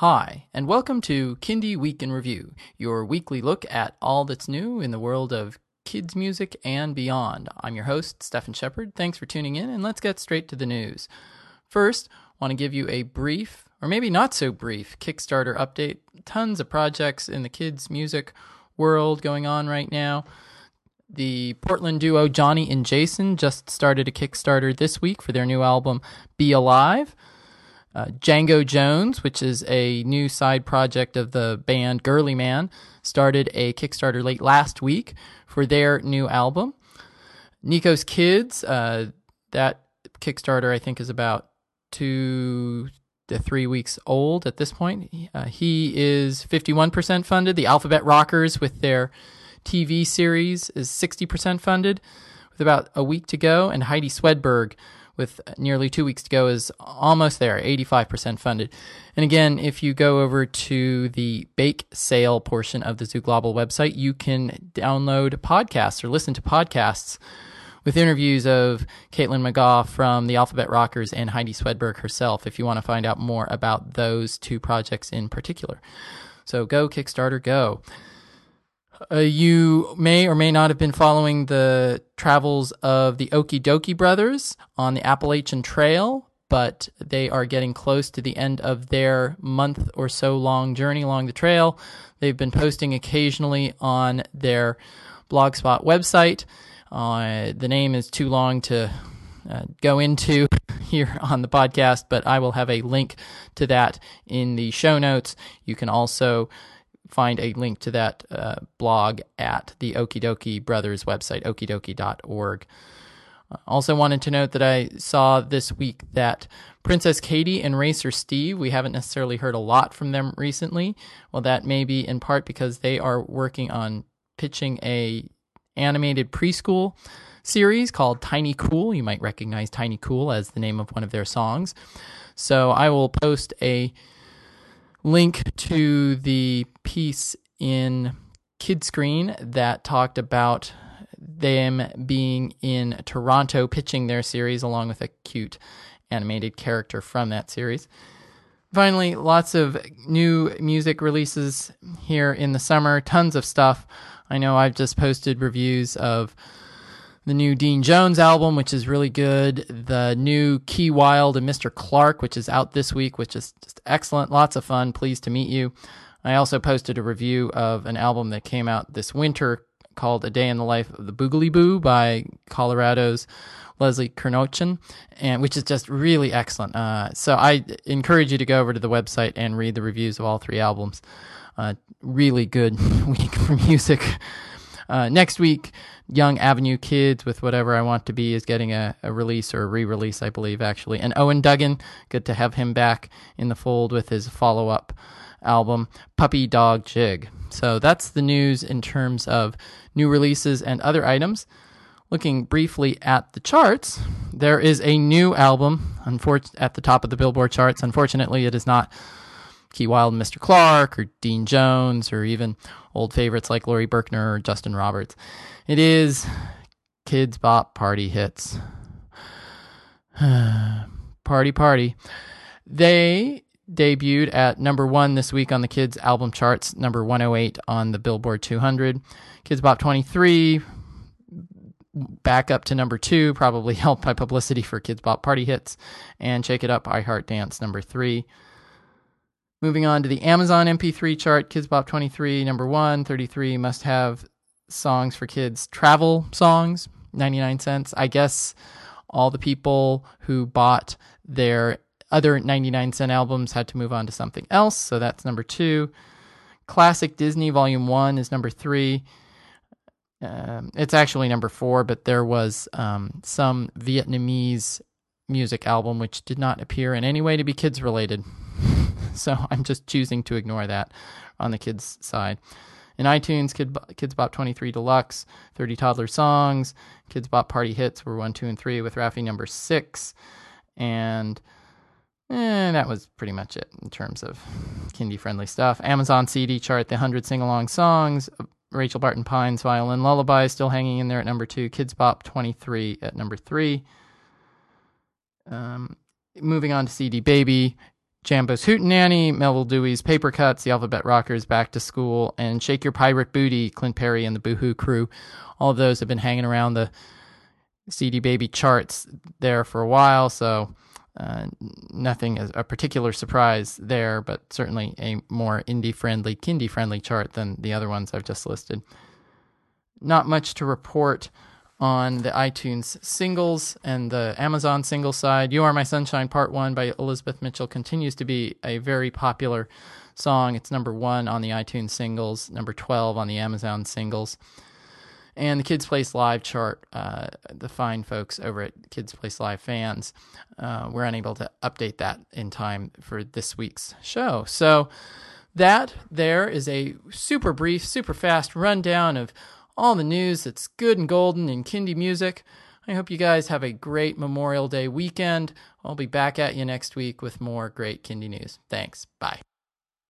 Hi, and welcome to Kindie Week in Review, your weekly look at all that's new in the world of kids music and beyond. I'm your host, Stefan Shepherd. Thanks for tuning in, and let's get straight to the news. First, want to give you a brief, or maybe not so brief, Kickstarter update. Tons of projects in the kids music world going on right now. The Portland duo Johnny and Jason just started a Kickstarter this week for their new album, Be Alive. Uh, Django Jones, which is a new side project of the band Girlyman, started a Kickstarter late last week for their new album. Nico's Kids, uh, that Kickstarter I think is about two to three weeks old at this point. Uh, he is 51% funded. The Alphabet Rockers with their TV series is 60% funded with about a week to go. And Heidi Swedberg with nearly two weeks to go is almost there, 85% funded. And again, if you go over to the bake sale portion of the Zooglobble website, you can download podcasts or listen to podcasts with interviews of Kaitlin McGaw from the Alphabet Rockers and Heidi Swedberg herself if you want to find out more about those two projects in particular. So go Kickstarter, go. Uh, you may or may not have been following the travels of the Okee Dokee brothers on the Appalachian Trail, but they are getting close to the end of their month or so long journey along the trail. They've been posting occasionally on their Blogspot website. Uh, the name is too long to uh, go into here on the podcast, but I will have a link to that in the show notes. You can also find a link to that uh, blog at the Okee Dokee Brothers website, okeedokee.org. Uh, also, wanted to note that I saw this week that Princess Katie and Racer Steve, we haven't necessarily heard a lot from them recently. Well, that may be in part because they are working on pitching a animated preschool series called Tiny Cool. You might recognize Tiny Cool as the name of one of their songs. So I will post a link to the piece in Kidscreen that talked about them being in Toronto pitching their series along with a cute animated character from that series. Finally, lots of new music releases here in the summer, tons of stuff. I know I've just posted reviews of the new Dean Jones album, which is really good, the new Key Wilde and Mr. Clarke, which is out this week, which is just excellent, lots of fun. Pleased to meet you. I also posted a review of an album that came out this winter called A Day in the Life of the Boogly Boo by Colorado's Leslie Kernochin, and which is just really excellent. Uh, so I encourage you to go over to the website and read the reviews of all three albums. Uh, really good week for music. Uh, next week, Young Avenue Kids with Whatever I Want to Be is getting a, a release or a re release, I believe, actually. And Owen Duggan, good to have him back in the fold with his follow up album, Puppy Dog Jig. So that's the news in terms of new releases and other items. Looking briefly at the charts, there is a new album unfor- at the top of the Billboard charts. Unfortunately, it is not Key Wilde and Mr. Clarke or Dean Jones or even old favorites like Laurie Berkner or Justin Roberts. It is Kidz Bop Party Hits. party, party. They debuted at number one this week on the Kids album charts, number 108 on the Billboard 200. Kidz Bop 23 back up to number two, probably helped by publicity for Kidz Bop Party Hits, and Shake It Up, I Heart Dance, number three. Moving on to the Amazon MP3 chart, Kidz Bop 23, number one, 33 must have songs for kids, travel songs, 99 cents. I guess all the people who bought their other 99 cent albums had to move on to something else, so that's number two. Classic Disney Volume 1 is number three. Um, it's actually number four, but there was um, some Vietnamese music album which did not appear in any way to be kids related. so I'm just choosing to ignore that on the kids' side. In iTunes, Kid, Kidz Bop 23 Deluxe, 30 Toddler Songs, Kidz Bop Party Hits were 1, 2, and 3 with Raffi number 6. And eh, that was pretty much it in terms of kindie friendly stuff. Amazon CD chart, the 100 sing along songs. Rachel Barton Pine's Violin Lullaby still hanging in there at number 2. Kidz Bop 23 at number 3. Um, moving on to CD Baby, Jambo's Hootenanny, Melville Dewey's Paper Cuts, The Alphabet Rockers, Back to School, and Shake Your Pirate Booty, Clint Perry and the Boohoo Crew. All of those have been hanging around the CD Baby charts there for a while, so uh, nothing a particular surprise there, but certainly a more indie friendly, kindie friendly chart than the other ones I've just listed. Not much to report on the iTunes singles and the Amazon single side. You Are My Sunshine Part 1 by Elizabeth Mitchell continues to be a very popular song. It's number one on the iTunes singles, number 12 on the Amazon singles and the Kids Place Live chart, uh, the fine folks over at Kids Place Live fans uh, were unable to update that in time for this week's show. So that there is a super brief, super fast rundown of all the news that's good and golden in Kindie music. I hope you guys have a great Memorial Day weekend. I'll be back at you next week with more great Kindie news. Thanks. Bye.